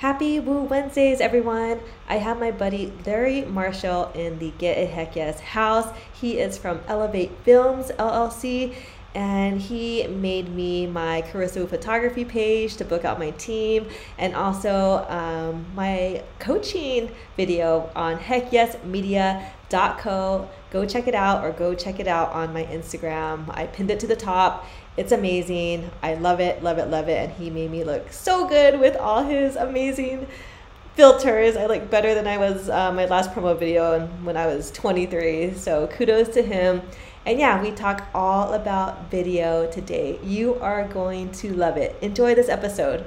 Happy Woo Wednesdays, everyone. I have my buddy Larry Marshall in the Get a Heck Yes house. He is from Elevate Films LLC and he made me my Carissa photography page to book out my team and also um, my coaching video on heckyesmedia.co. Go check it out or go check it out on my Instagram. I pinned it to the top. It's amazing. I love it, love it, love it. And he made me look so good with all his amazing filters. I look better than I was uh, my last promo video when I was 23. So kudos to him. And yeah, we talk all about video today. You are going to love it. Enjoy this episode.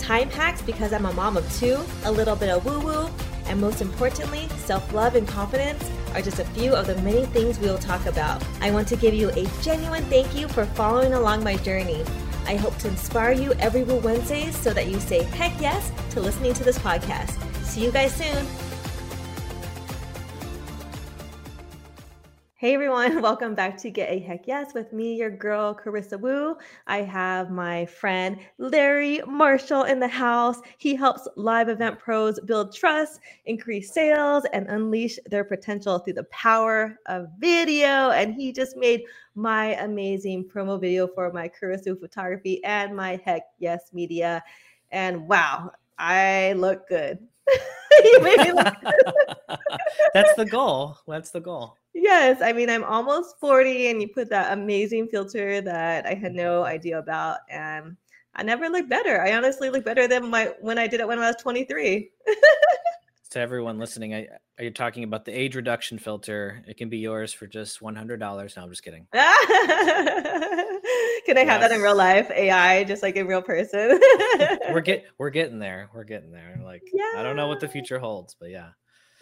time hacks because I'm a mom of two, a little bit of woo woo, and most importantly, self love and confidence are just a few of the many things we will talk about. I want to give you a genuine thank you for following along my journey. I hope to inspire you every Wednesdays so that you say heck yes to listening to this podcast. See you guys soon. Hey everyone, welcome back to Get a Heck Yes with me, your girl Carissa Woo. I have my friend Larry Marshall in the house. He helps live event pros build trust, increase sales, and unleash their potential through the power of video. And he just made my amazing promo video for my Carissa photography and my Heck Yes media. And wow, I look good. That's the goal. That's the goal. Yes, I mean I'm almost 40 and you put that amazing filter that I had no idea about and I never look better. I honestly look better than my when I did it when I was 23. to everyone listening, I, are you talking about the age reduction filter? It can be yours for just $100. No, I'm just kidding. can I yes. have that in real life? AI, just like a real person. we're get we're getting there. We're getting there. Like yeah. I don't know what the future holds, but yeah.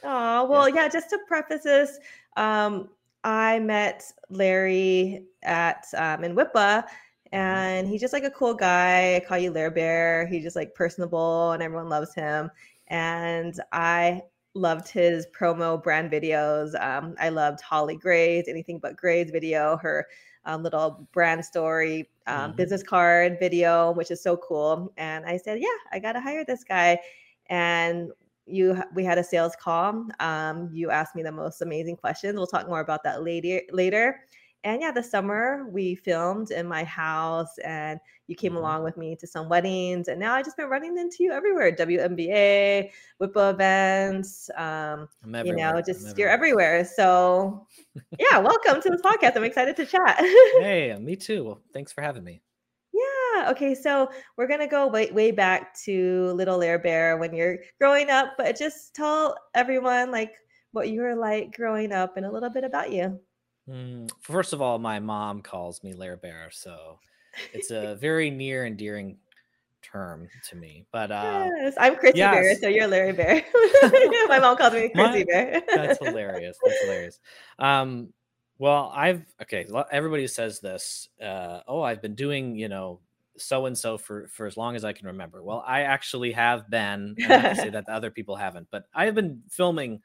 Oh, well, yeah. yeah, just to preface this, um, I met Larry at um, in WIPA mm-hmm. and he's just like a cool guy. I call you Lair Bear. He's just like personable and everyone loves him. And I loved his promo brand videos. Um, I loved Holly Gray's Anything But Gray's video, her um, little brand story um, mm-hmm. business card video, which is so cool. And I said, yeah, I got to hire this guy. And you we had a sales call. Um, you asked me the most amazing questions. We'll talk more about that later later. And yeah, the summer we filmed in my house and you came mm-hmm. along with me to some weddings. And now I just been running into you everywhere. WNBA, WIPA events. Um, you know, just you're everywhere. So yeah, welcome to this podcast. I'm excited to chat. hey, me too. Well, thanks for having me. Yeah. Okay. So we're gonna go way way back to Little Air Bear when you're growing up, but just tell everyone like what you were like growing up and a little bit about you. Mm, first of all, my mom calls me Lair Bear, so it's a very near and dearing term to me. But uh, yes, I'm Chrissy yes. Bear, so you're Larry Bear. my mom calls me Chrissy my, Bear. that's hilarious. That's hilarious. Um, well, I've okay. Everybody says this. Uh, oh, I've been doing you know so and so for for as long as I can remember. Well, I actually have been. I say that the other people haven't, but I have been filming,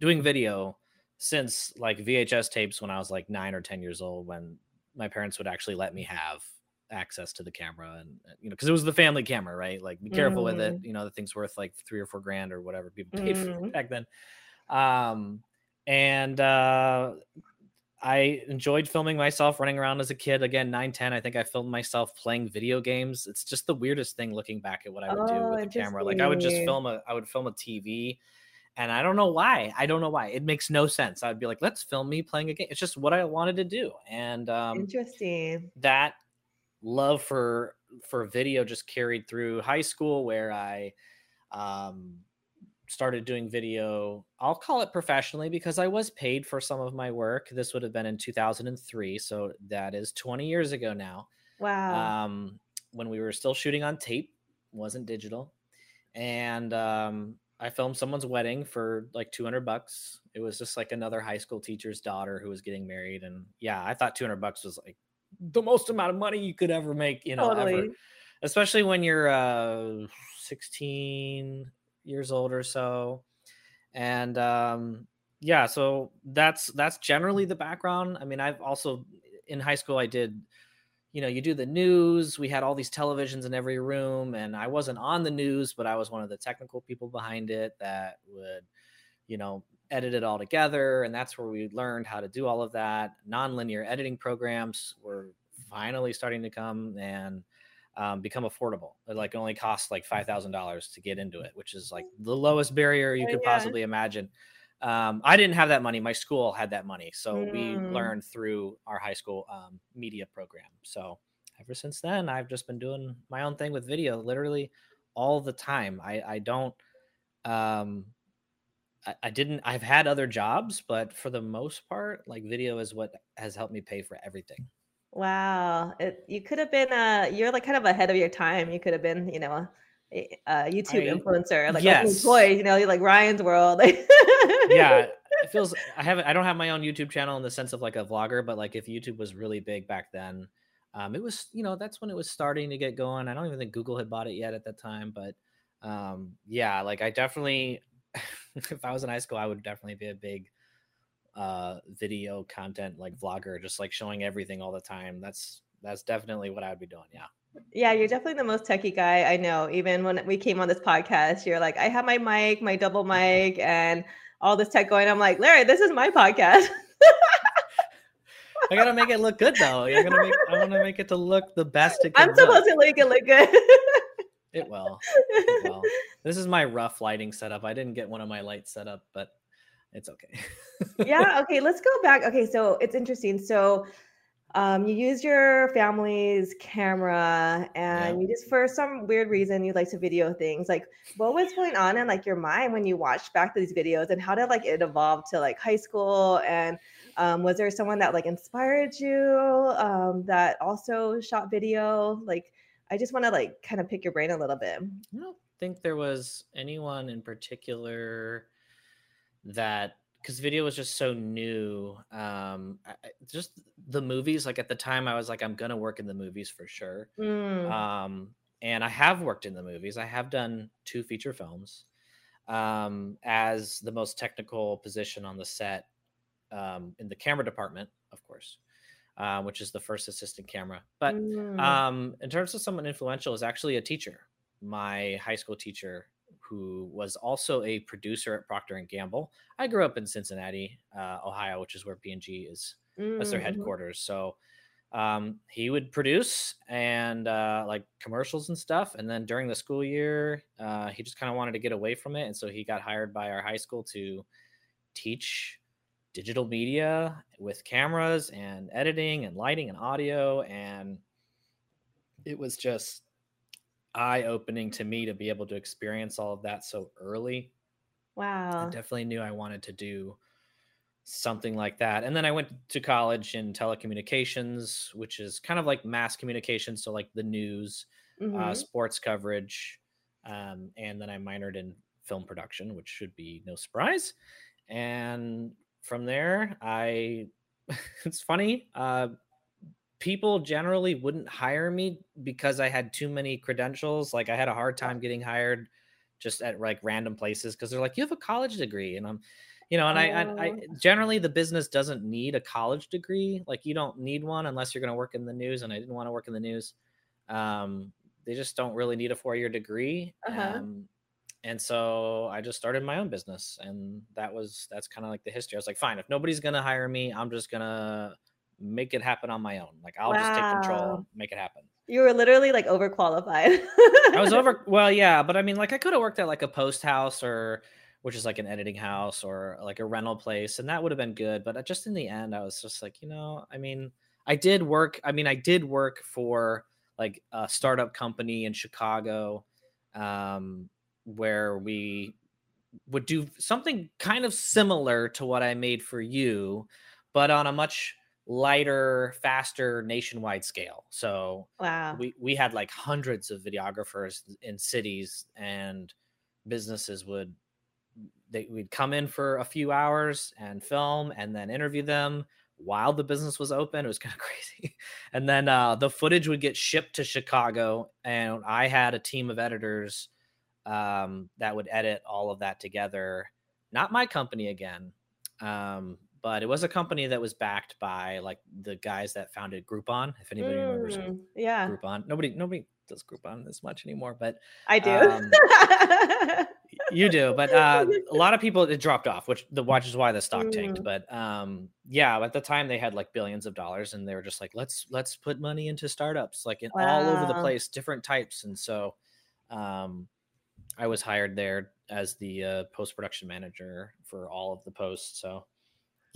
doing video since like VHS tapes when I was like nine or ten years old. When my parents would actually let me have access to the camera and you know because it was the family camera right like be careful mm. with it mm-hmm. you know the thing's worth like three or four grand or whatever people paid mm. for back then um and uh I enjoyed filming myself running around as a kid. Again, 9, 10, I think I filmed myself playing video games. It's just the weirdest thing looking back at what I would oh, do with the camera. Like I would just film a I would film a TV and I don't know why. I don't know why. It makes no sense. I'd be like, let's film me playing a game. It's just what I wanted to do. And um interesting. That love for for video just carried through high school where I um started doing video, I'll call it professionally because I was paid for some of my work. This would have been in 2003. So that is 20 years ago now. Wow. Um, when we were still shooting on tape, wasn't digital, and um, I filmed someone's wedding for like 200 bucks. It was just like another high school teacher's daughter who was getting married, and yeah, I thought 200 bucks was like the most amount of money you could ever make, you know, totally. ever. Especially when you're uh, 16 years old or so, and um, yeah, so that's that's generally the background. I mean, I've also in high school I did you know, you do the news. We had all these televisions in every room, and I wasn't on the news, but I was one of the technical people behind it that would, you know, edit it all together. And that's where we learned how to do all of that. Nonlinear editing programs were finally starting to come and um, become affordable. It like only costs like five thousand dollars to get into it, which is like the lowest barrier you oh, could yeah. possibly imagine. Um, I didn't have that money. My school had that money, so mm. we learned through our high school um, media program. So ever since then, I've just been doing my own thing with video, literally all the time. I I don't. Um, I, I didn't. I've had other jobs, but for the most part, like video is what has helped me pay for everything. Wow, it, you could have been. Uh, you're like kind of ahead of your time. You could have been, you know, a, YouTube I, influencer, like yes. toys. You know, like Ryan's World. yeah, it feels. I haven't. I don't have my own YouTube channel in the sense of like a vlogger, but like if YouTube was really big back then, um, it was. You know, that's when it was starting to get going. I don't even think Google had bought it yet at that time, but um, yeah, like I definitely. if I was in high school, I would definitely be a big uh video content like vlogger just like showing everything all the time that's that's definitely what i would be doing yeah yeah, you're definitely the most techie guy I know. Even when we came on this podcast, you're like, I have my mic, my double mic, and all this tech going. I'm like, Larry, this is my podcast. I gotta make it look good though. You're gonna make I want to make it to look the best it can. I'm supposed look. to make it look good. it will. It will. This is my rough lighting setup. I didn't get one of my lights set up, but it's okay. yeah. Okay. Let's go back. Okay. So it's interesting. So um, you use your family's camera and yeah. you just for some weird reason you like to video things like what was going on in like your mind when you watched back these videos and how did like it evolve to like high school? And um, was there someone that like inspired you um, that also shot video? Like i just want to like kind of pick your brain a little bit. I don't think there was anyone in particular that because video was just so new. Um, I, just the movies, like at the time, I was like, I'm gonna work in the movies for sure. Mm. Um, and I have worked in the movies. I have done two feature films um, as the most technical position on the set um, in the camera department, of course, uh, which is the first assistant camera. But mm. um, in terms of someone influential, is actually a teacher. My high school teacher who was also a producer at Procter and Gamble. I grew up in Cincinnati, uh, Ohio, which is where P&G is. Mm-hmm. That's their headquarters. So um, he would produce and uh, like commercials and stuff. And then during the school year, uh, he just kind of wanted to get away from it, and so he got hired by our high school to teach digital media with cameras and editing and lighting and audio and it was just eye opening to me to be able to experience all of that so early. Wow. I definitely knew I wanted to do something like that. And then I went to college in telecommunications, which is kind of like mass communication. So, like the news, uh, mm-hmm. uh, sports coverage. Um, and then I minored in film production, which should be no surprise. And from there, I, it's funny, uh, people generally wouldn't hire me because I had too many credentials. Like I had a hard time getting hired just at like random places because they're like, you have a college degree, and I'm, you know, and I, I, I, oh. generally the business doesn't need a college degree. Like you don't need one unless you're going to work in the news, and I didn't want to work in the news. Um, they just don't really need a four year degree. Uh-huh. Um, and so I just started my own business, and that was that's kind of like the history. I was like, fine, if nobody's gonna hire me, I'm just gonna make it happen on my own. Like I'll wow. just take control, make it happen. You were literally like overqualified. I was over well, yeah, but I mean like I could have worked at like a post house or which is like an editing house or like a rental place and that would have been good, but just in the end I was just like, you know, I mean, I did work, I mean, I did work for like a startup company in Chicago um where we would do something kind of similar to what I made for you, but on a much lighter, faster, nationwide scale. So Wow. we we had like hundreds of videographers in cities and businesses would they would come in for a few hours and film and then interview them while the business was open it was kind of crazy and then uh, the footage would get shipped to chicago and i had a team of editors um, that would edit all of that together not my company again um, but it was a company that was backed by like the guys that founded groupon if anybody remembers Mm, yeah, groupon nobody nobody does groupon as much anymore but I do. um, you do but uh, a lot of people it dropped off which the watch is why the stock tanked Mm. but um yeah at the time they had like billions of dollars and they were just like let's let's put money into startups like in all over the place different types and so um i was hired there as the uh, post-production manager for all of the posts so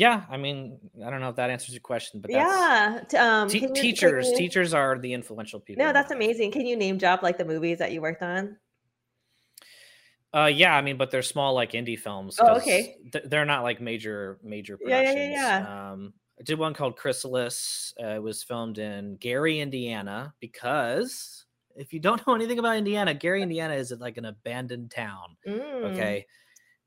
yeah i mean i don't know if that answers your question but that's yeah. Um, te- you- teachers you- teachers are the influential people No, that's amazing. Can you name drop like the movies that you worked on? Uh, yeah, I mean, but they're small, like indie films. Oh, okay. th- they're not like major, major Yeah, yeah, yeah, yeah. Um, I did one called Chrysalis. Uh, it was filmed in Gary, Indiana, because if you don't know anything about Indiana, Gary, Indiana is like an abandoned town. Mm. Okay.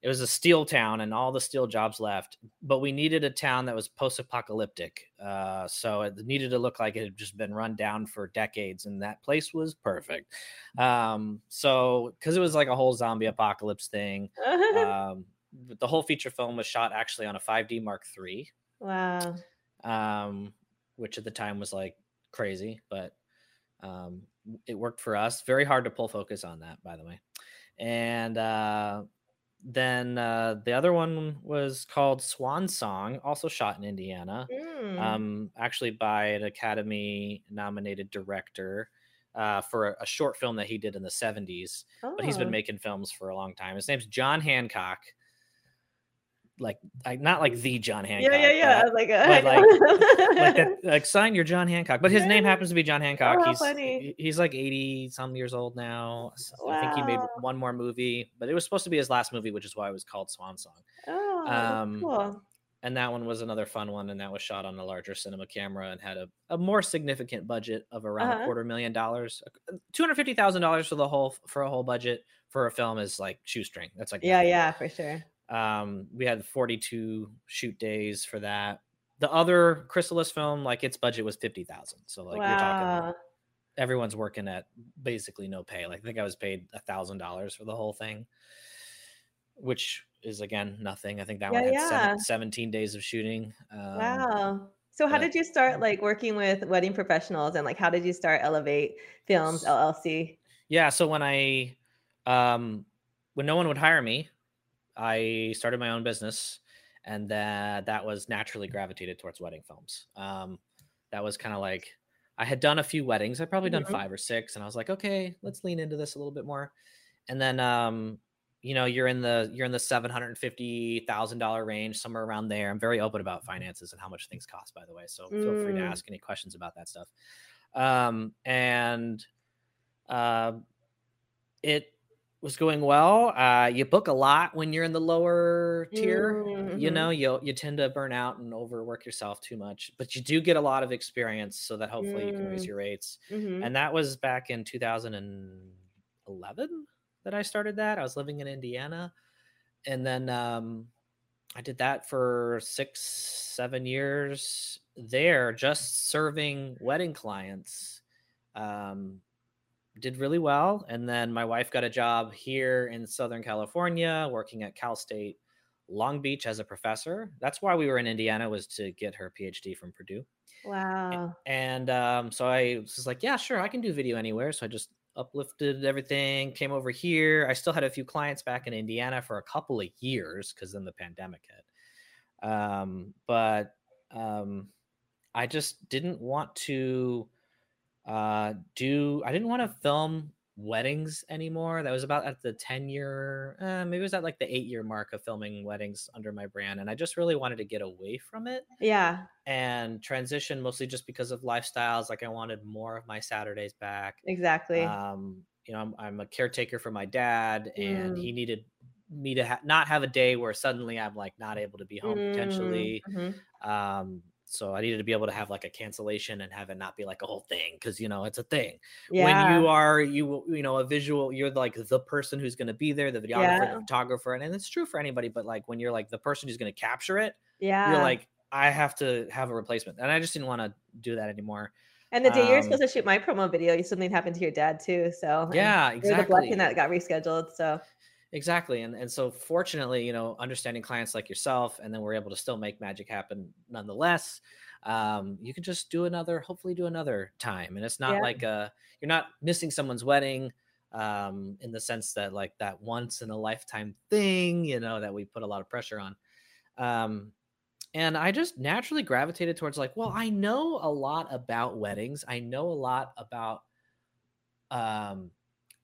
It was a steel town and all the steel jobs left, but we needed a town that was post apocalyptic. Uh, so it needed to look like it had just been run down for decades, and that place was perfect. Um, so, because it was like a whole zombie apocalypse thing, um, the whole feature film was shot actually on a 5D Mark III, wow. um, which at the time was like crazy, but um, it worked for us. Very hard to pull focus on that, by the way. And uh, then uh, the other one was called Swan Song, also shot in Indiana, Mm. um, actually by an Academy nominated director. Uh, for a, a short film that he did in the 70s, but he's been Oh. making films for a long time. His name's John Hancock. Like, I, not like the John Hancock. Yeah, yeah, yeah. But like, uh, like- like that, like sign your John Hancock, but his name happens to be John Hancock. how he's funny. he's like eighty some years old now. So wow. I think he made one more movie, but it was supposed to be his last movie, which is why it was called Swan Song. oh, um, cool. And that one was another fun one, and that was shot on a larger cinema camera and had a, a more significant budget of around Uh-huh. a quarter million dollars. Two hundred fifty thousand dollars for the whole for a whole budget for a film is like shoestring. That's like Yeah, yeah, for sure. Um, we had 42 shoot days for that. The other Chrysalis film, like its budget was 50,000. So like you're talking wow. everyone's working at basically no pay. Like I think I was paid a thousand dollars for the whole thing, which is again nothing. I think that one Yeah, had seven, 17 days of shooting. Um, wow. So how but- did you start like working with wedding professionals and like how did you start Elevate Films LLC? Yeah. So when I, um, when no one would hire me, I started my own business, and that that was naturally gravitated towards wedding films. Um, that was kind of like I had done a few weddings. I'd probably done Mhm. five or six, and I was like, okay, let's lean into this a little bit more. And then, um, you know, you're in the you're in the seven hundred fifty thousand dollar range, somewhere around there. I'm very open about finances and how much things cost, by the way. So feel free to Mm. ask any questions about that stuff. Um, and uh, it was going well. Uh, you book a lot when you're in the lower tier. You Mhm. know, you you tend to burn out and overwork yourself too much, but you do get a lot of experience, so that hopefully you can raise Mm. your rates. Mhm. And that was back in 2011 that I started that. I was living in Indiana, and then um, I did that for six, seven years there, just serving wedding clients. Um, did really well, and then my wife got a job here in Southern California, working at Cal State Long Beach as a professor. That's why we were in Indiana was to get her PhD from Purdue. Wow. And um, so I was like, yeah, sure, I can do video anywhere. So I just uplifted everything, came over here. I still had a few clients back in Indiana for a couple of years because then the pandemic hit. Um, but um, I just didn't want to uh, do, I didn't want to film weddings anymore. That was about at the 10 year, uh, maybe it was at like the eight year mark of filming weddings under my brand. And I just really wanted to get away from it Yeah. and transition mostly just because of lifestyles. Like I wanted more of my Saturdays back. Exactly. Um, you know, I'm, I'm a caretaker for my dad, and Mm. he needed me to ha- not have a day where suddenly I'm like not able to be home Mm, potentially. mhm. Um, so I needed to be able to have like a cancellation and have it not be like a whole thing because you know it's a thing. Yeah. When you are you you know a visual, you're like the person who's going to be there, the videographer, Yeah. the photographer, and, and it's true for anybody. But like when you're like the person who's going to capture it, yeah. you're like I have to have a replacement, and I just didn't want to do that anymore. and the day you're um, supposed to shoot my promo video, something happened to your dad too. So Yeah, it was a exactly. blessing that got rescheduled. So Exactly. And and so fortunately, you know, understanding clients like yourself, and then we're able to still make magic happen nonetheless. Um, you can just do another, hopefully do another time. And it's not Yeah. like uh you're not missing someone's wedding um in the sense that like that once in a lifetime thing, you know, that we put a lot of pressure on. Um and I just naturally gravitated towards like, well, I know a lot about weddings. I know a lot about um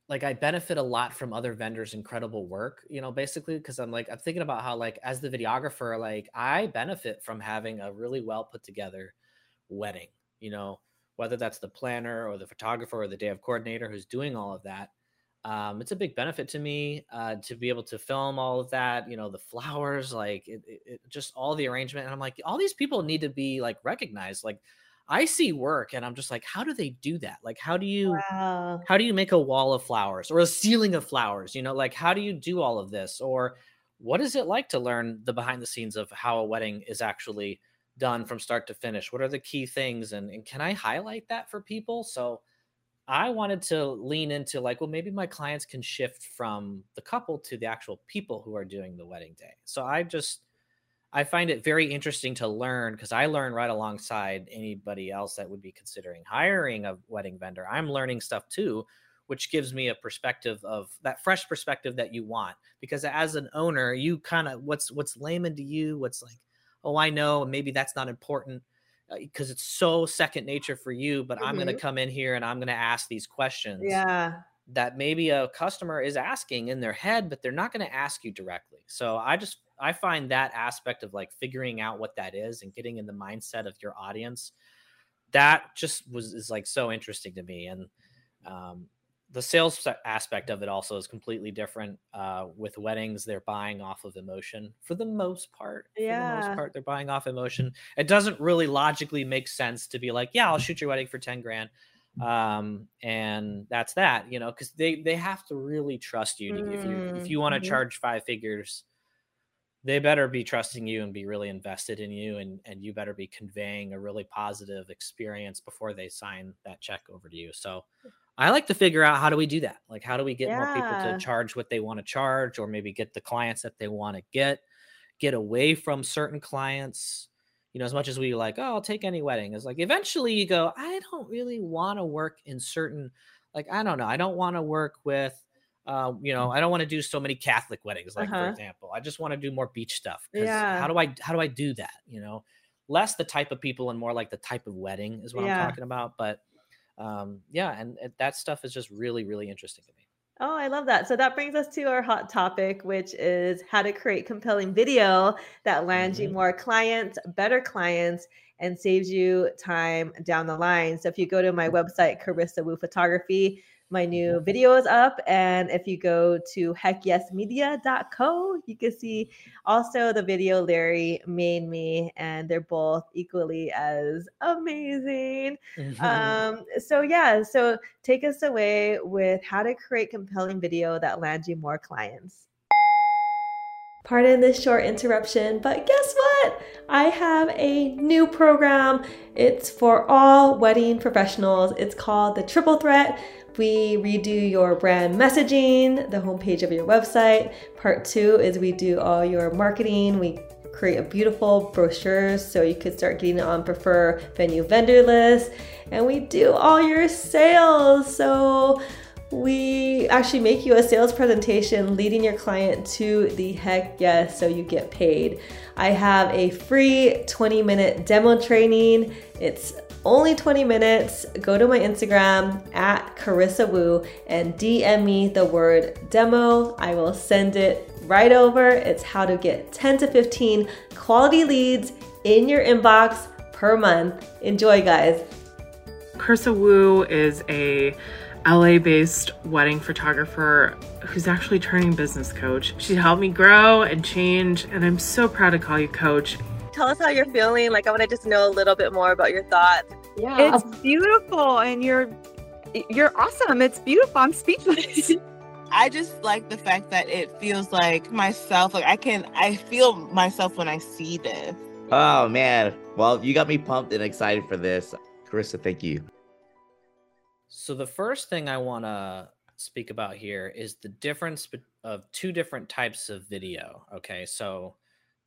like I benefit a lot from other vendors' incredible work, you know, basically because I'm like I'm thinking about how like as the videographer, like I benefit from having a really well put together wedding, you know, whether that's the planner or the photographer or the day of coordinator who's doing all of that. Um, it's a big benefit to me uh, to be able to film all of that, you know, the flowers, like it, it, it- just all the arrangement. And I'm like, all these people need to be like recognized. Like, I see work, and I'm just like, how do they do that? Like, how do you? wow. how do you make a wall of flowers or a ceiling of flowers you know like how do you do all of this or what is it like to learn the behind the scenes of how a wedding is actually done from start to finish what are the key things and, and can i highlight that for people so i wanted to lean into like well maybe my clients can shift from the couple to the actual people who are doing the wedding day so i just I find it very interesting to learn because I learn right alongside anybody else that would be considering hiring a wedding vendor. I'm learning stuff too, which gives me a perspective of that fresh perspective that you want. Because as an owner, you kind of what's what's layman to you, what's like, oh, I know, and maybe that's not important uh, because it's so second nature for you. But I'm going to mm-hmm. come in here and I'm going to ask these questions Yeah. That maybe a customer is asking in their head, but they're not going to ask you directly. So I just I find that aspect of like figuring out what that is and getting in the mindset of your audience that just was is like so interesting to me and um the sales aspect of it also is completely different uh with weddings they're buying off of emotion for the most part for the Yeah. most part they're buying off emotion it doesn't really logically make sense to be like yeah i'll shoot your wedding for 10 grand um and that's that you know because they they have to really trust you to, if you if Mm, you want to mhm. charge five figures they better be trusting you and be really invested in you and and you better be conveying a really positive experience before they sign that check over to you. So i like to figure out how do we do that? Like how do we get more people to charge what they want to charge or maybe get the clients that they want to get get away from certain clients you know as much as we like oh i'll take any wedding it's like eventually you go i don't really want to work in certain like i don't know i don't want to work with uh, you know, I don't want to do so many Catholic weddings, like for Uh-huh. example. I just want to do more beach stuff. Yeah. How do I how do I do that? You know, less the type of people and more like the type of wedding is what Yeah. I'm talking about. But um, yeah, and, and that stuff is just really really interesting to me. Oh, I love that. So that brings us to our hot topic, which is how to create compelling video that lands you Mhm. more clients, better clients, and saves you time down the line. So if you go to my website, Carissa Woo Photography, my new video is up. And if you go to heckyesmedia.co, you can see also the video Larry made me, and they're both equally as amazing. Um, so yeah, so take us away with how to create compelling video that lands you more clients. Pardon this short interruption, but guess what? I have a new program. It's for all wedding professionals. It's called the Triple Threat. We redo your brand messaging, the homepage of your website. Part two is we do all your marketing. We create a beautiful brochure so you could start getting on prefer venue vendor list and we do all your sales so we actually make you a sales presentation leading your client to the heck yes so you get paid i have a free 20 minute demo training it's only 20 minutes go to my instagram at carissa woo and dm me the word demo i will send it right over. It's how to get 10 to 15 quality leads in your inbox per month. Enjoy, guys. Carissa Woo is a LA based wedding photographer who's actually turning business coach. She helped me grow and change, and I'm so proud to call you coach. tell us how you're feeling. Like I want to just know a little bit more about your thoughts. Yeah. It's beautiful and you're you're awesome. It's beautiful. I'm speechless. I just like the fact that it feels like myself. Like I can, I feel myself when I see this. Oh man! Well, you got me pumped and excited for this, Carissa. Thank you. So the first thing I want to speak about here is the difference of two different types of video. Okay, so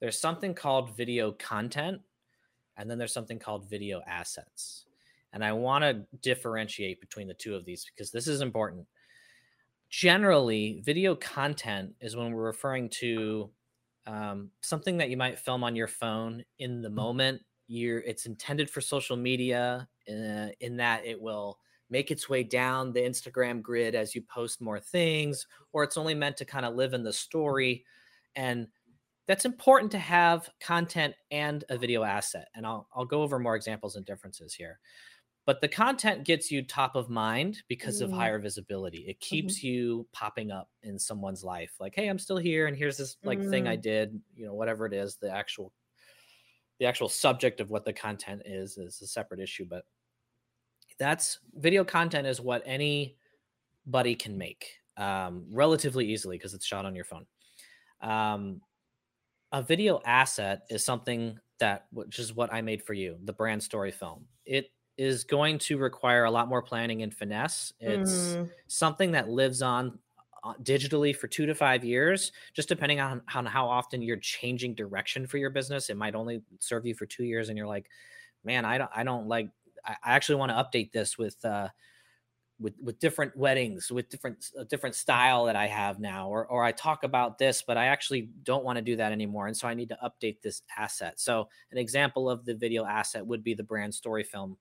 there's something called video content, and then there's something called video assets. And I want to differentiate between the two of these because this is important generally video content is when we're referring to um, something that you might film on your phone in the moment you're it's intended for social media uh, in that it will make its way down the instagram grid as you post more things or it's only meant to kind of live in the story and that's important to have content and a video asset and i'll, I'll go over more examples and differences here but the content gets you top of mind because mm. of higher visibility it keeps mm-hmm. you popping up in someone's life like hey i'm still here and here's this like mm. thing i mm. did you know whatever it is the actual the actual subject of what the content is is a separate issue but that's video content is what anybody can make um, relatively easily because it's shot on your phone um, a video asset is something that which is what i made for you the brand story film it is going to require a lot more planning and finesse. It's mm. something that lives on uh, digitally for two to five years, just depending on, on how often you're changing direction for your business. It might only serve you for two years, and you're like, man, I don't, I don't like. I, actually want to update this with, uh, with with different weddings, with different a different style that I have now, or or I talk about this, but I actually don't want to do that anymore, and so I need to update this asset. So an example of the video asset would be the brand story film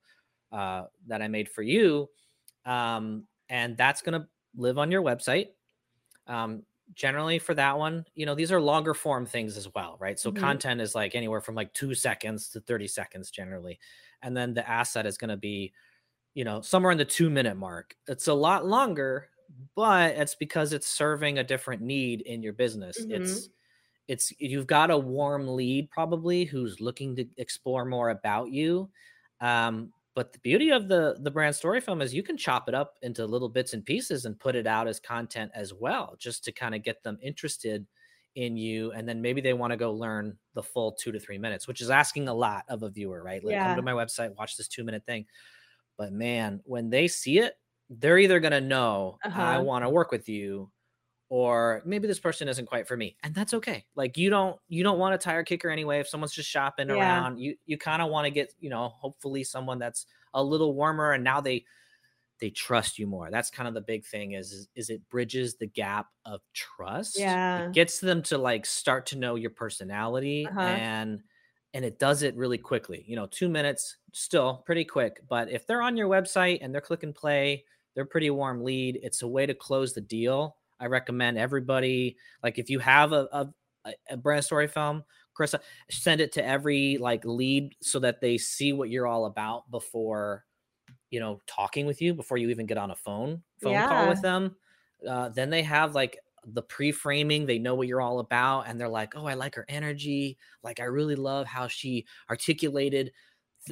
uh, that I made for you. Um, and that's going to live on your website. Um, generally for that one, you know, these are longer form things as well, right? So mm-hmm. content is like anywhere from like two seconds to 30 seconds generally. And then the asset is going to be, you know, somewhere in the two minute mark. It's a lot longer, but it's because it's serving a different need in your business. Mm-hmm. It's, it's you've got a warm lead probably who's looking to explore more about you um, but the beauty of the the brand story film is you can chop it up into little bits and pieces and put it out as content as well just to kind of get them interested in you and then maybe they want to go learn the full two to three minutes which is asking a lot of a viewer right like yeah. come to my website watch this two minute thing but man when they see it they're either going to know uh-huh. i want to work with you or maybe this person isn't quite for me and that's okay like you don't you don't want a tire kicker anyway if someone's just shopping yeah. around you you kind of want to get you know hopefully someone that's a little warmer and now they they trust you more. That's kind of the big thing is is, is it bridges the gap of trust. Yeah. it gets them to like start to know your personality uh-huh. and and it does it really quickly. You know two minutes still pretty quick but if they're on your website and they're click and play they're pretty warm lead it's a way to close the deal. I recommend everybody like if you have a, a, a brand story film, Chris, send it to every like lead so that they see what you're all about before you know talking with you before you even get on a phone phone yeah. call with them. Uh, then they have like the pre-framing they know what you're all about and they're like oh i like her energy like i really love how she articulated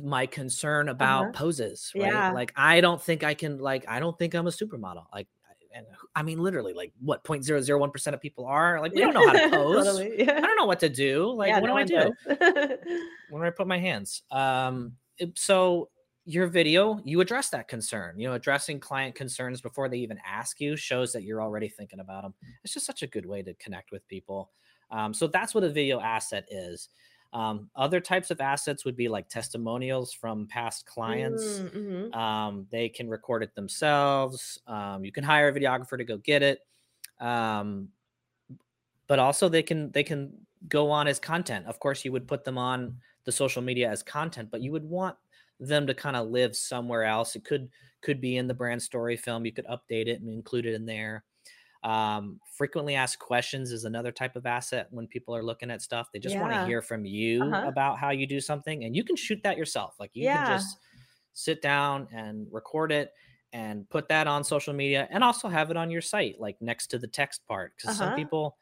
my concern about uh-huh. poses right yeah. like i don't think i can like i don't think i'm a supermodel like and I mean, literally, like what 0.001 percent of people are like we don't know how to pose. totally, yeah. I don't know what to do. Like, what no do I do? when do I put my hands? Um, so your video, you address that concern. You know, addressing client concerns before they even ask you shows that you're already thinking about them. It's just such a good way to connect with people. Um, so that's what a video asset is. Um, other types of assets would be like testimonials from past clients. Mm, mm-hmm. Um, they can record it themselves. Um, you can hire a videographer to go get it. Um, but also they can they can go on as content. Of course, you would put them on the social media as content, but you would want them to kind of live somewhere else. It could could be in the brand story film. You could update it and include it in there. Um, frequently asked questions is another type of asset when people are looking at stuff. They just yeah. want to hear from you uh-huh. about how you do something, and you can shoot that yourself. Like you yeah. can just sit down and record it and put that on social media and also have it on your site like next to the text part because uh-huh. some people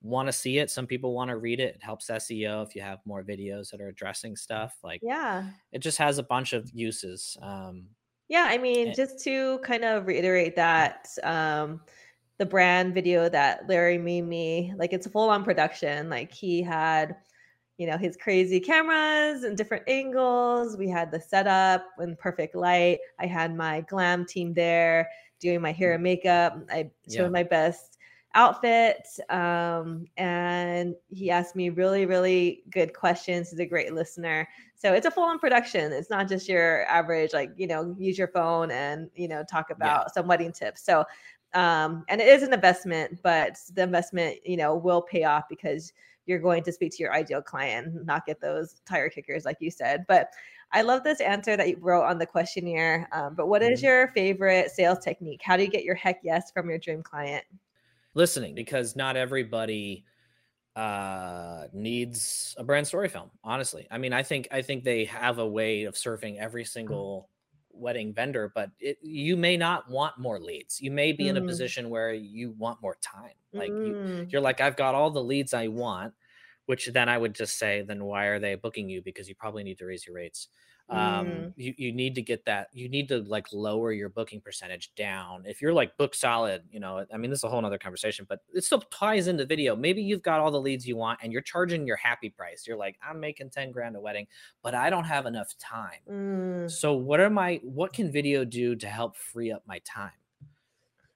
want to see it some people want to read it it helps seo if you have more videos that are addressing stuff like Yeah. it just has a bunch of uses um Yeah, I mean, just to kind of reiterate that um the brand video that Larry made me, like it's a full-on production. Like he had, you know, his crazy cameras and different angles. We had the setup and perfect light. I had my glam team there doing my hair and makeup. I showed Yeah. my best outfit. Um, and he asked me really, really good questions. He's a great listener. So it's a full-on production. It's not just your average, like, you know, use your phone and, you know, talk about some wedding tips. So um, and it is an investment, but the investment, you know, will pay off because you're going to speak to your ideal client, not get those tire kickers, like you said. But I love this answer that you wrote on the questionnaire. Um, but what is Mhm. your favorite sales technique? How do you get your heck yes from your dream client? Listening because not everybody uh needs a brand story film honestly. I mean i think i think they have a way of serving every single wedding vendor but it, you may not want more leads. You may be in a Mm. position where you want more time. Like you, Mm, you're like i've got all the leads i want which then i would just say then why are they booking you? Because you probably need to raise your rates um Mm. you, you need to get that you need to like lower your booking percentage down if you're like book solid you know i mean this is a whole nother conversation but it still ties into video maybe you've got all the leads you want and you're charging your happy price you're like i'm making 10 grand a wedding but i don't have enough time mm, so what are my what can video do to help free up my time?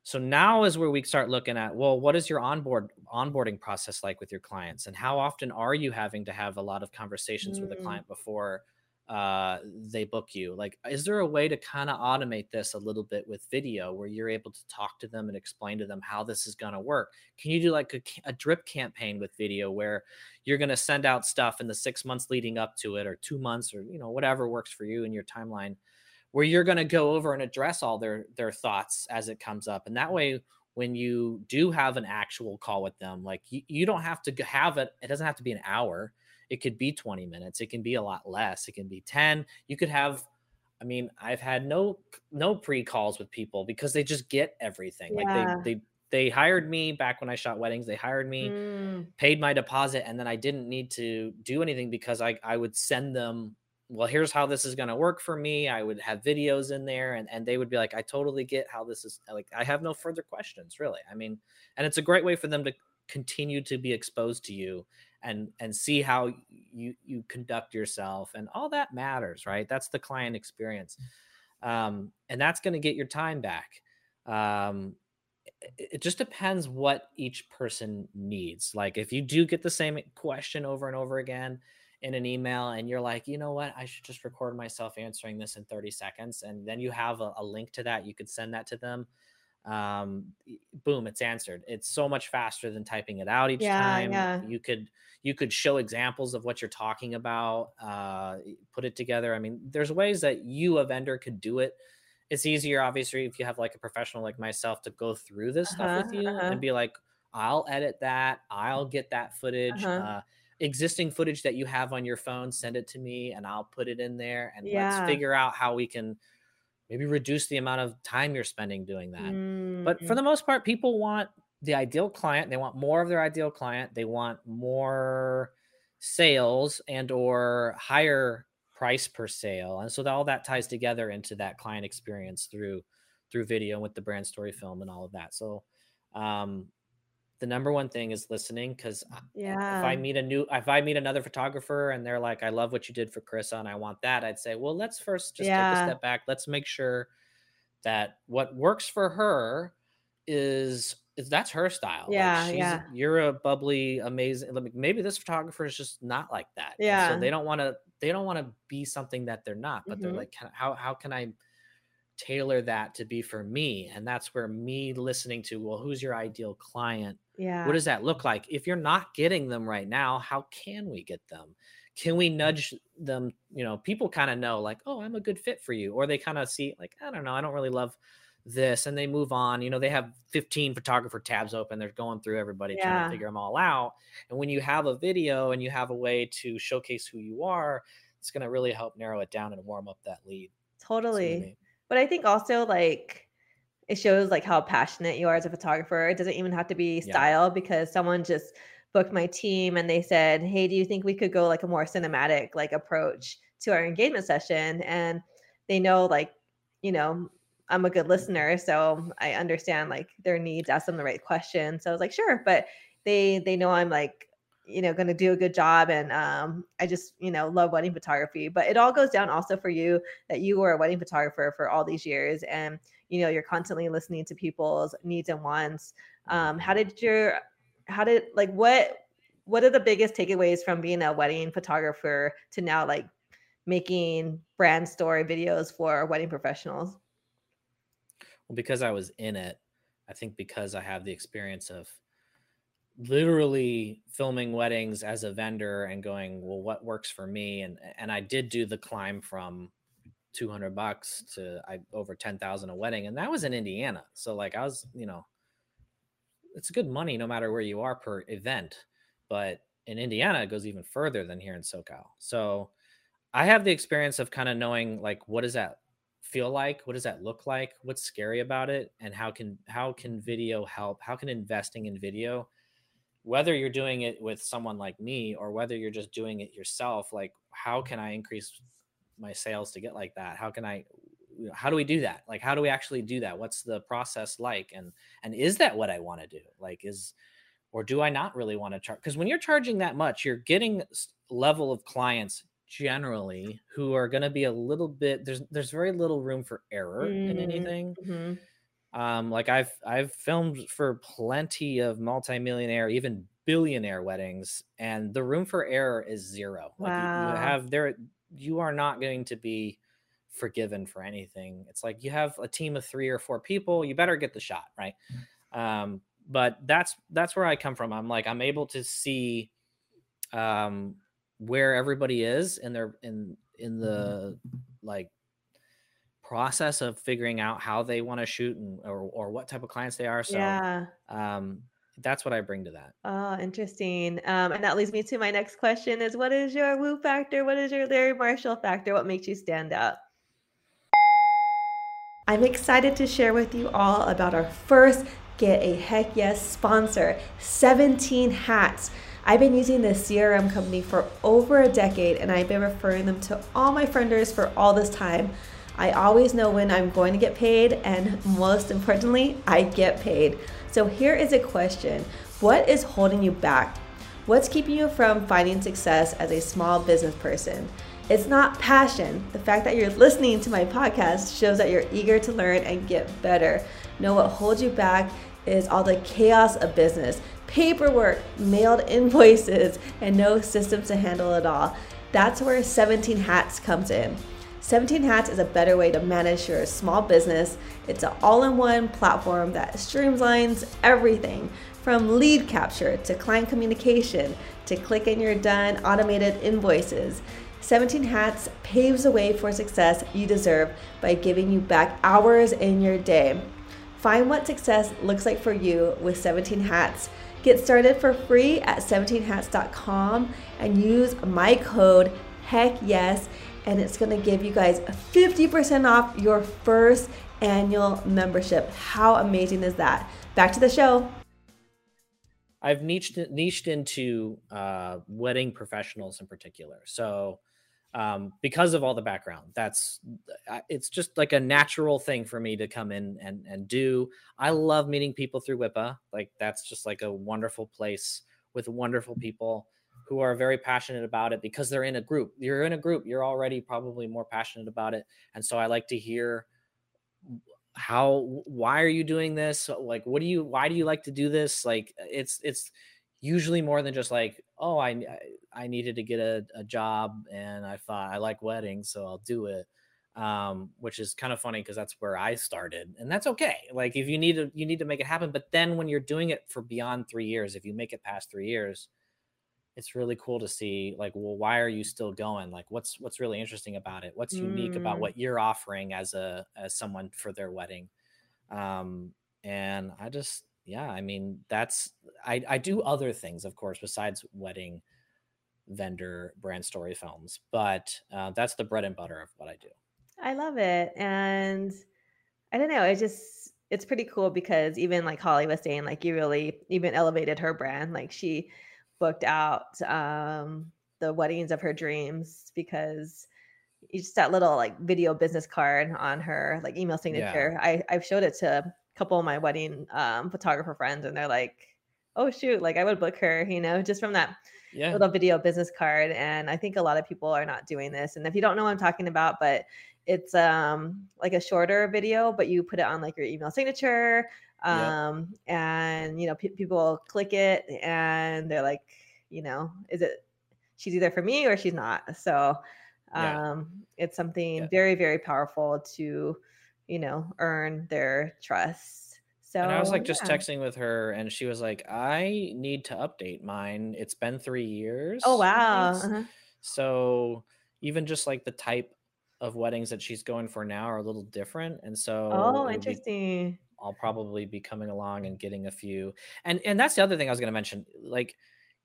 So now is where we start looking at well, what is your onboard onboarding process like with your clients, and how often are you having to have a lot of conversations with the Mm. client before uh, they book you? Like, is there a way to kind of automate this a little bit with video, where you're able to talk to them and explain to them how this is going to work? Can you do like a, a drip campaign with video where you're going to send out stuff in the six months leading up to it, or two months, or you know whatever works for you in your timeline? where you're going to go over and address all their their thoughts as it comes up and that way when you do have an actual call with them like you, you don't have to have it it doesn't have to be an hour it could be 20 minutes it can be a lot less it can be 10 you could have i mean i've had no no pre-calls with people because they just get everything Yeah. like they they they hired me back when i shot weddings they hired me mm, paid my deposit and then I didn't need to do anything because I, I would send them, well, here's how this is going to work for me. I would have videos in there and, and they would be like, I totally get how this is like, I have no further questions really. I mean, and it's a great way for them to continue to be exposed to you and, and see how you, you conduct yourself and all that matters, right? That's the client experience. Um, and that's going to get your time back. Um, it it just depends what each person needs. Like if you do get the same question over and over again in an email and you're like, you know what, I should just record myself answering this in 30 seconds. And then you have a, a link to that. You could send that to them. Um, boom, it's answered. It's so much faster than typing it out each Yeah, time. yeah. You could you could show examples of what you're talking about, uh, put it together. I mean, there's ways that you, a vendor, could do it it's easier obviously if you have like a professional like myself to go through this stuff with Uh-huh, you uh-huh. and be like i'll edit that i'll get that footage Uh-huh. uh, existing footage that you have on your phone send it to me and i'll put it in there and Yeah. let's figure out how we can maybe reduce the amount of time you're spending doing that. But for mm, the most part people want the ideal client they want more of their ideal client they want more sales and or higher price per sale and so that, all that ties together into that client experience through through video with the brand story film and all of that. So um the number one thing is listening because yeah. if I meet a new, if I meet another photographer and they're like, I love what you did for Carissa and I want that, I'd say, well, let's first just take a step back. Let's make sure that what works for her is, is that's her style. Like, Yeah, she's- yeah. You're a bubbly, amazing. like, Maybe this photographer is just not like that. and Yeah. So they don't want to, they don't want to be something that they're not, but they're Mhm. like, "Can- how, how can I tailor that to be for me? And that's where me listening to, well, who's your ideal client? yeah. what does that look like if you're not getting them right now how can we get them can we nudge them you know people kind of know like oh i'm a good fit for you or they kind of see like i don't know i don't really love this and they move on you know they have 15 photographer tabs open they're going through everybody trying to figure them all out and when you have a video and you have a way to showcase who you are it's going to really help narrow it down and warm up that lead Totally. But I think also like it shows like how passionate you are as a photographer. It doesn't even have to be Yeah. style because someone just booked my team and they said, "Hey, do you think we could go like a more cinematic like approach to our engagement session?" And they know like, you know, I'm a good listener, so I understand like their needs, ask them the right questions. So I was like, "Sure," but they they know I'm like you know going to do a good job and um i just you know love wedding photography but it all goes down also for you that you were a wedding photographer for all these years and you know you're constantly listening to people's needs and wants. Um how did your how did like what what are the biggest takeaways from being a wedding photographer to now like making brand story videos for wedding professionals? Well, because I was in it, I think because I have the experience of literally filming weddings as a vendor and going, well, what works for me? And and I did do the climb from 200 bucks to I over 10,000 a wedding, and that was in Indiana. So like I was, you know, it's good money no matter where you are per event, but in Indiana it goes even further than here in SoCal. So I have the experience of kind of knowing like what does that feel like what does that look like what's scary about it and how can how can video help how can investing in video whether you're doing it with someone like me or whether you're just doing it yourself like how can i increase my sales to get like that? How can i how do we do that? Like how do we actually do that? What's the process like? And and is that what i want to do? Like is or do i not really want to charge because when you're charging that much you're getting level of clients generally who are going to be a little bit there's there's very little room for error in Mm, anything. Mhm. Um like i've i've filmed for plenty of multimillionaire even billionaire weddings and the room for error is zero. Like you- Wow. you have there you are not going to be forgiven for anything. It's like you have a team of three or four people you better get the shot right? Um but that's that's where i come from. I'm like i'm able to see um where everybody is in their in in the like process of figuring out how they want to shoot and or, or what type of clients they are so yeah um that's what i bring to that Oh, interesting. Um, and that leads me to my next question is what is your woo factor? What is your Larry Marshall factor? What makes you stand out? I'm excited to share with you all about our first Get a Heck Yes sponsor, 17 Hats. I've been using this CRM company for over a decade and I've been referring them to all my frienders for all this time. I always know when I'm going to get paid, and most importantly, I get paid. So here is a question What is holding you back? What's keeping you from finding success as a small business person? It's not passion. The fact that you're listening to my podcast shows that you're eager to learn and get better. Know what holds you back is all the chaos of business paperwork, mailed invoices, and no systems to handle it all. That's where 17 Hats comes in. 17 Hats is a better way to manage your small business. It's an all in one platform that streamlines everything from lead capture to client communication to click and you're done automated invoices. 17 Hats paves the way for success you deserve by giving you back hours in your day. Find what success looks like for you with 17 Hats. Get started for free at 17hats.com and use my code heck yes and it's going to give you guys 50% off your first annual membership. How amazing is that? Back to the show. I've niched niched into uh, wedding professionals in particular. So um, because of all the background, that's it's just like a natural thing for me to come in and and do. I love meeting people through WIPA. Like that's just like a wonderful place with wonderful people who are very passionate about it because they're in a group. You're in a group. You're already probably more passionate about it, and so I like to hear how why are you doing this like what do you why do you like to do this like it's it's usually more than just like oh i i needed to get a, a job and i thought i like weddings so i'll do it um which is kind of funny because that's where i started and that's okay like if you need to you need to make it happen but then when you're doing it for beyond three years if you make it past three years it's really cool to see like well why are you still going like what's what's really interesting about it what's unique about Mm. what you're offering as a as someone for their wedding um and i just yeah i mean that's i i do other things of course besides wedding vendor brand story films but uh, that's the bread and butter of what i do I love it. And I don't know, it just it's pretty cool because even like Holly was saying, like you really even elevated her brand. Like she booked out um the weddings of her dreams because just that little like video business card on her like email signature. Yeah. I I've showed it to a couple of my wedding um photographer friends and they're like, "Oh shoot, like I would book her, you know, just from that yeah. little video business card." And I think a lot of people are not doing this. And if you don't know what I'm talking about, but it's um like a shorter video, but you put it on like your email signature um yep. and you know pe- people click it and they're like you know is it she's either for me or she's not so yeah. um, it's something yeah. very very powerful to you know earn their trust so and i was like just texting with her and she was like i need to update mine it's been three years oh wow uh-huh. so even just like the type of weddings that she's going for now are a little different and so oh interesting be, i'll probably be coming along and getting a few and and that's the other thing i was going to mention like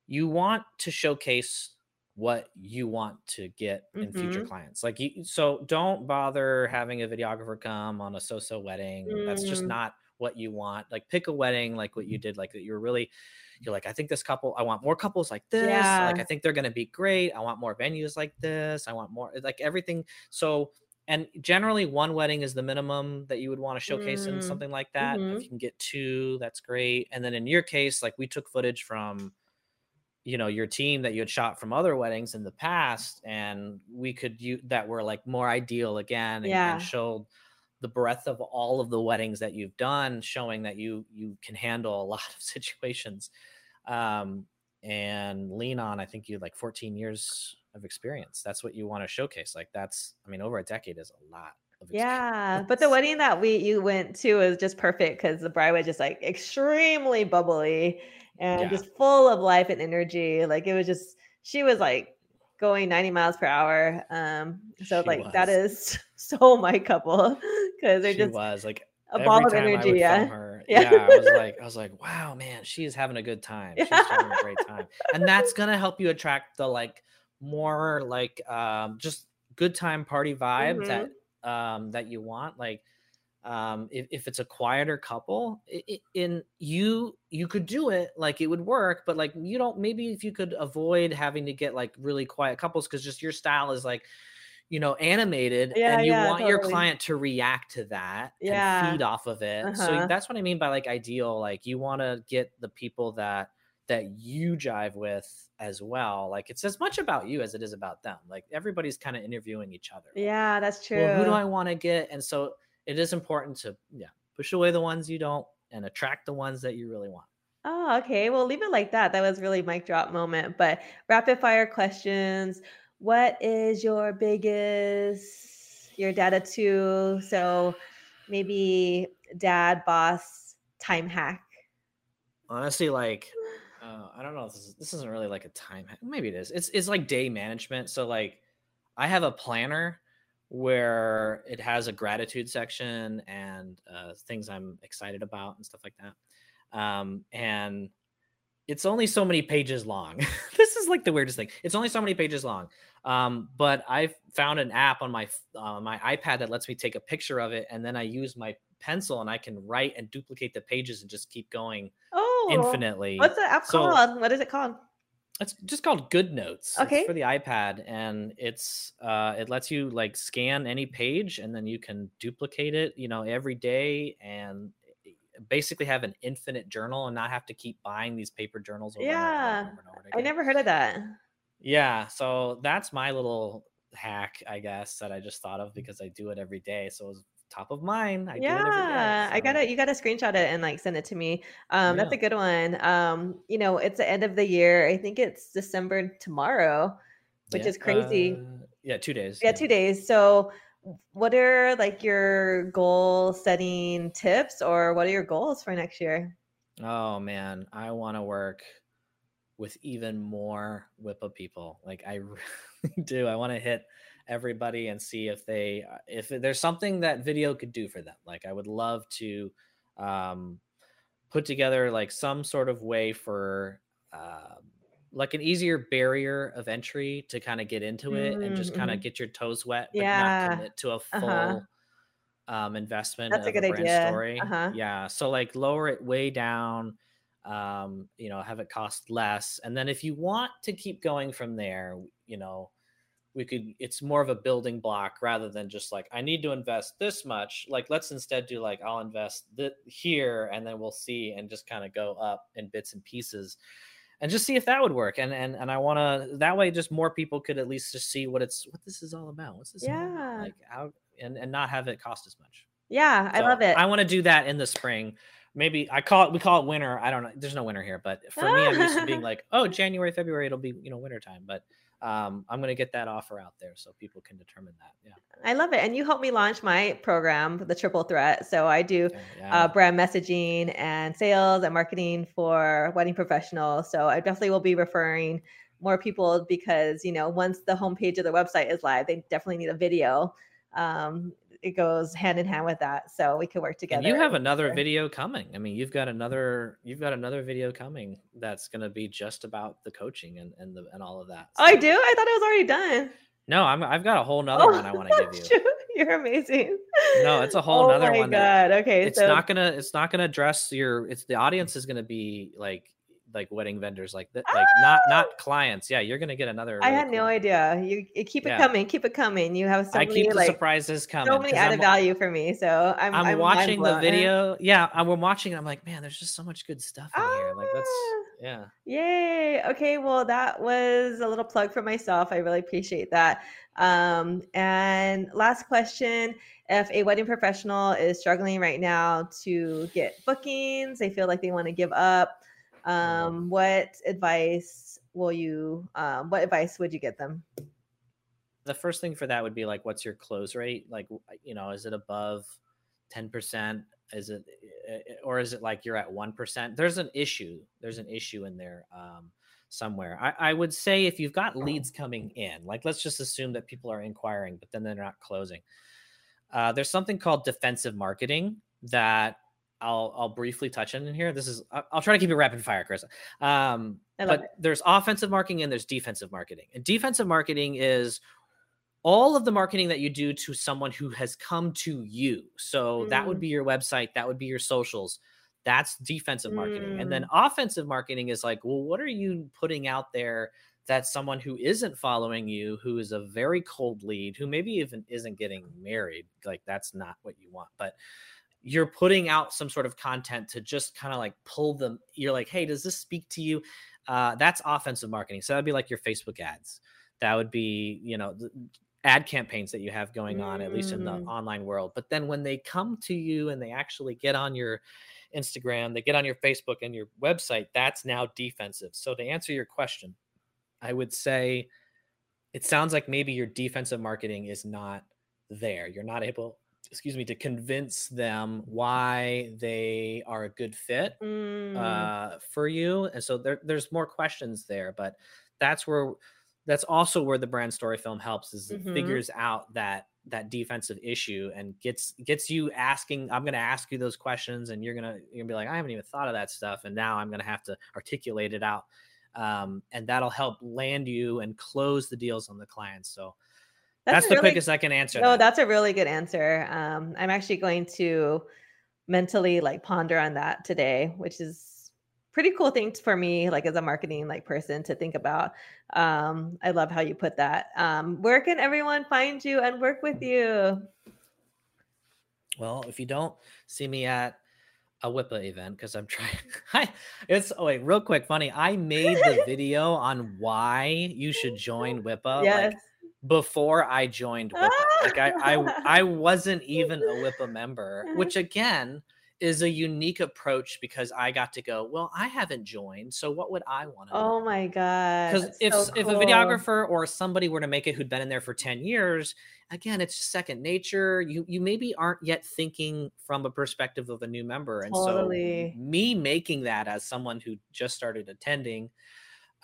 you want to showcase what you want to get in mm-hmm. future clients. Like you so don't bother having a videographer come on a so-so wedding. Mm. That's just mm. not what you want. Like pick a wedding like what you did like that you're really you're like I think this couple I want more couples like this. Yeah. Like I think they're going to be great. I want more venues like this. I want more like everything. So and generally one wedding is the minimum that you would want to showcase mm. in something like that. Mm-hmm. If you can get two, that's great. And then in your case like we took footage from you know your team that you had shot from other weddings in the past and we could you that were like more ideal again and, yeah. and showed the breadth of all of the weddings that you've done showing that you you can handle a lot of situations um and lean on i think you like 14 years of experience that's what you want to showcase like that's i mean over a decade is a lot yeah but the wedding that we you went to was just perfect because the bride was just like extremely bubbly and yeah. just full of life and energy. Like it was just she was like going 90 miles per hour. Um, so she like was. that is so my couple because they're she just was like a ball of energy. Yeah. Her, yeah. yeah. I was like, I was like, wow, man, she is having a good time. She's having a great time. And that's gonna help you attract the like more like um just good time party vibe mm-hmm. that um that you want. Like um, if, if it's a quieter couple it, in you you could do it like it would work but like you don't maybe if you could avoid having to get like really quiet couples because just your style is like you know animated yeah, and you yeah, want totally. your client to react to that yeah. and feed off of it uh-huh. so that's what i mean by like ideal like you want to get the people that that you jive with as well like it's as much about you as it is about them like everybody's kind of interviewing each other yeah that's true well, who do i want to get and so it is important to yeah push away the ones you don't and attract the ones that you really want. Oh, okay. Well, leave it like that. That was really mic drop moment. But rapid fire questions. What is your biggest your data two? So maybe dad boss time hack. Honestly, like uh, I don't know. This, is, this isn't really like a time. Maybe it is. It's it's like day management. So like I have a planner where it has a gratitude section and uh, things I'm excited about and stuff like that. Um, and it's only so many pages long. this is like the weirdest thing. It's only so many pages long. Um, but I found an app on my uh, my iPad that lets me take a picture of it, and then I use my pencil and I can write and duplicate the pages and just keep going oh, infinitely. What's the app so, called? What is it called? it's just called GoodNotes okay it's for the ipad and it's uh it lets you like scan any page and then you can duplicate it you know every day and basically have an infinite journal and not have to keep buying these paper journals over yeah and over and over i never heard of that yeah so that's my little hack i guess that i just thought of because i do it every day so it was top of mind. I yeah, day, so. I gotta you gotta screenshot it and like send it to me. Um, yeah. that's a good one. Um, you know, it's the end of the year. I think it's December tomorrow, which yeah. is crazy. Uh, yeah, two days. Yeah, two days. So what are like your goal setting tips or what are your goals for next year? Oh man, I want to work with even more WIPA people. Like I really do. I want to hit everybody and see if they uh, if there's something that video could do for them like i would love to um put together like some sort of way for uh, like an easier barrier of entry to kind of get into it mm-hmm. and just kind of mm-hmm. get your toes wet but yeah. not commit to a uh-huh. full uh-huh. um, investment. That's a good brand idea. Story. Uh-huh. Yeah. So like lower it way down. Um, you know, have it cost less, and then if you want to keep going from there, you know, we could. It's more of a building block rather than just like I need to invest this much. Like let's instead do like I'll invest th- here, and then we'll see, and just kind of go up in bits and pieces and just see if that would work. And and and I want to that way, just more people could at least just see what it's what this is all about. What's this? Yeah. like how and and not have it cost as much. Yeah, I love it. I want to do that in the spring. Maybe I call it we call it winter. I don't know. There's no winter here, but for me, I'm used to being like, oh, January, February, it'll be you know winter time. But um, I'm gonna get that offer out there so people can determine that. Yeah. I love it. And you helped me launch my program, the Triple Threat. So I do yeah. uh, brand messaging and sales and marketing for wedding professionals. So I definitely will be referring more people because you know once the homepage of the website is live, they definitely need a video. Um, it goes hand in hand with that, so we could work together. and you have another video coming. I mean, you've got another you've got another video coming that's gonna be just about the coaching and and the and all of that. Oh, I do. I thought it was already done. No, I'm I've got a whole nother Oh, one I want to give you. shoot, You're amazing. No, it's a whole oh nother my one that- God. okay, it's so not gonna it's not gonna address your it's the audience is gonna be like like wedding vendors like that like not not clients yeah you're gonna get another I really had no idea. You, you keep it Yeah. coming, keep it coming. You have so i many keep the like surprises coming so many added I'm, value for me. So I'm I'm, I'm watching the video yeah i'm watching it i'm like man there's just so much good stuff in here like that's Ah. yeah Yay. Okay. Well, that was a little plug for myself. I really appreciate that. Um, and last question if a wedding professional is struggling right now to get bookings, they feel like they want to give up, um, what advice will you, um, what advice would you get them? the first thing for that would be like what's your close rate? Like you know is it above 10% is it eh, eh, or is it like you're at 1% there's an issue there's an issue in there um, somewhere. I, I would say if you've got leads coming in like let's just assume that people are inquiring but then they're not closing. Uh, there's something called defensive marketing that I'll I'll briefly touch on in here. This is I'll try to keep it rapid fire, Chris. Um, but it. there's offensive marketing and there's defensive marketing. And defensive marketing is all of the marketing that you do to someone who has come to you. So that would Mm. be your website, that would be your socials. That's defensive marketing. And then Mm. offensive marketing is like, well, what are you putting out there that someone who isn't following you, who is a very cold lead, who maybe even isn't getting married, like that's not what you want. But you're putting out some sort of content to just kind of like pull them. You're like, hey, does this speak to you? Uh, that's offensive marketing. So that'd be like your Facebook ads. That would be, you know, the ad campaigns that you have going on, at least in the Mm. online world. But then when they come to you and they actually get on your Instagram, they get on your Facebook and your website, that's now defensive. So to answer your question, I would say it sounds like maybe your defensive marketing is not there. You're not able, excuse me, to convince them why they are a good fit Mm, uh, for you. And so there, there's more questions there, but that's where that's also where the brand story film helps is it Mhm. figures out that that defensive issue and gets gets you asking i'm going to ask you those questions and you're going to you're going to be like i haven't even thought of that stuff and now i'm going to have to articulate it out um, and that'll help land you and close the deals on the clients so that's, a the really- quickest i can answer No, that. that's a really good answer. Um, I'm actually going to mentally like ponder on that today, which is pretty cool thing for me, like as a marketing like person to think about. Um, I love how you put that. Um, where can everyone find you and work with you? Well, if you don't see me at a WIPA event, because I'm trying, I, it's oh wait, real quick, funny. I made the video on why you should join WIPA yes. like before I joined WIPA. Like I, I, I wasn't even a WIPA member, which again is a unique approach because I got to go. Well, I haven't joined, so what would I want to? oh my god. because if so if a videographer or somebody were to make it who'd been in there for 10 years again it's second nature you you maybe aren't yet thinking from a perspective of a new member and Totally. so me making that as someone who just started attending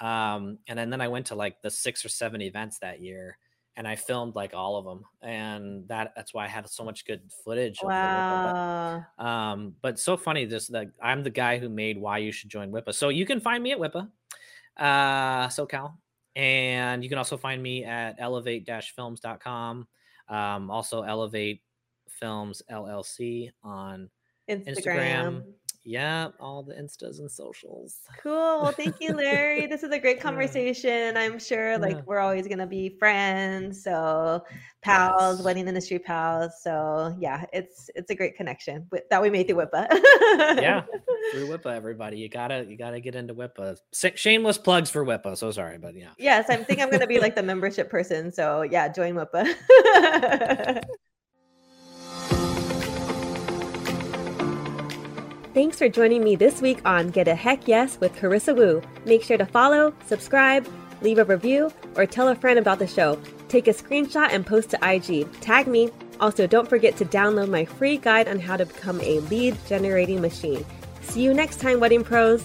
um and then, then i went to like the six or seven events that year and i filmed like all of them and that that's why i had so much good footage of. But- Wow. um, but so funny this that I'm the guy who made why you should join WIPA. So you can find me at WIPA, uh, SoCal, and you can also find me at elevate-films.com. Um, also elevate Films LLC on Instagram. Instagram. Yeah, all the instas and socials. Cool. Well, thank you, Larry. this is a great conversation. I'm sure like Yeah. we're always gonna be friends. So pals, Yes. wedding industry pals. So yeah, it's it's a great connection with, that we made through WIPA. Yeah, through WIPA, everybody. You gotta you gotta get into WIPA. Shameless plugs for WIPA. So sorry, but yeah. Yes, I think I'm gonna be like the membership person. So yeah, join WIPA. Thanks for joining me this week on Get a Heck Yes with Carissa Woo. Make sure to follow, subscribe, leave a review, or tell a friend about the show. Take a screenshot and post to IG. Tag me. Also, don't forget to download my free guide on how to become a lead generating machine. See you next time, Wedding Pros.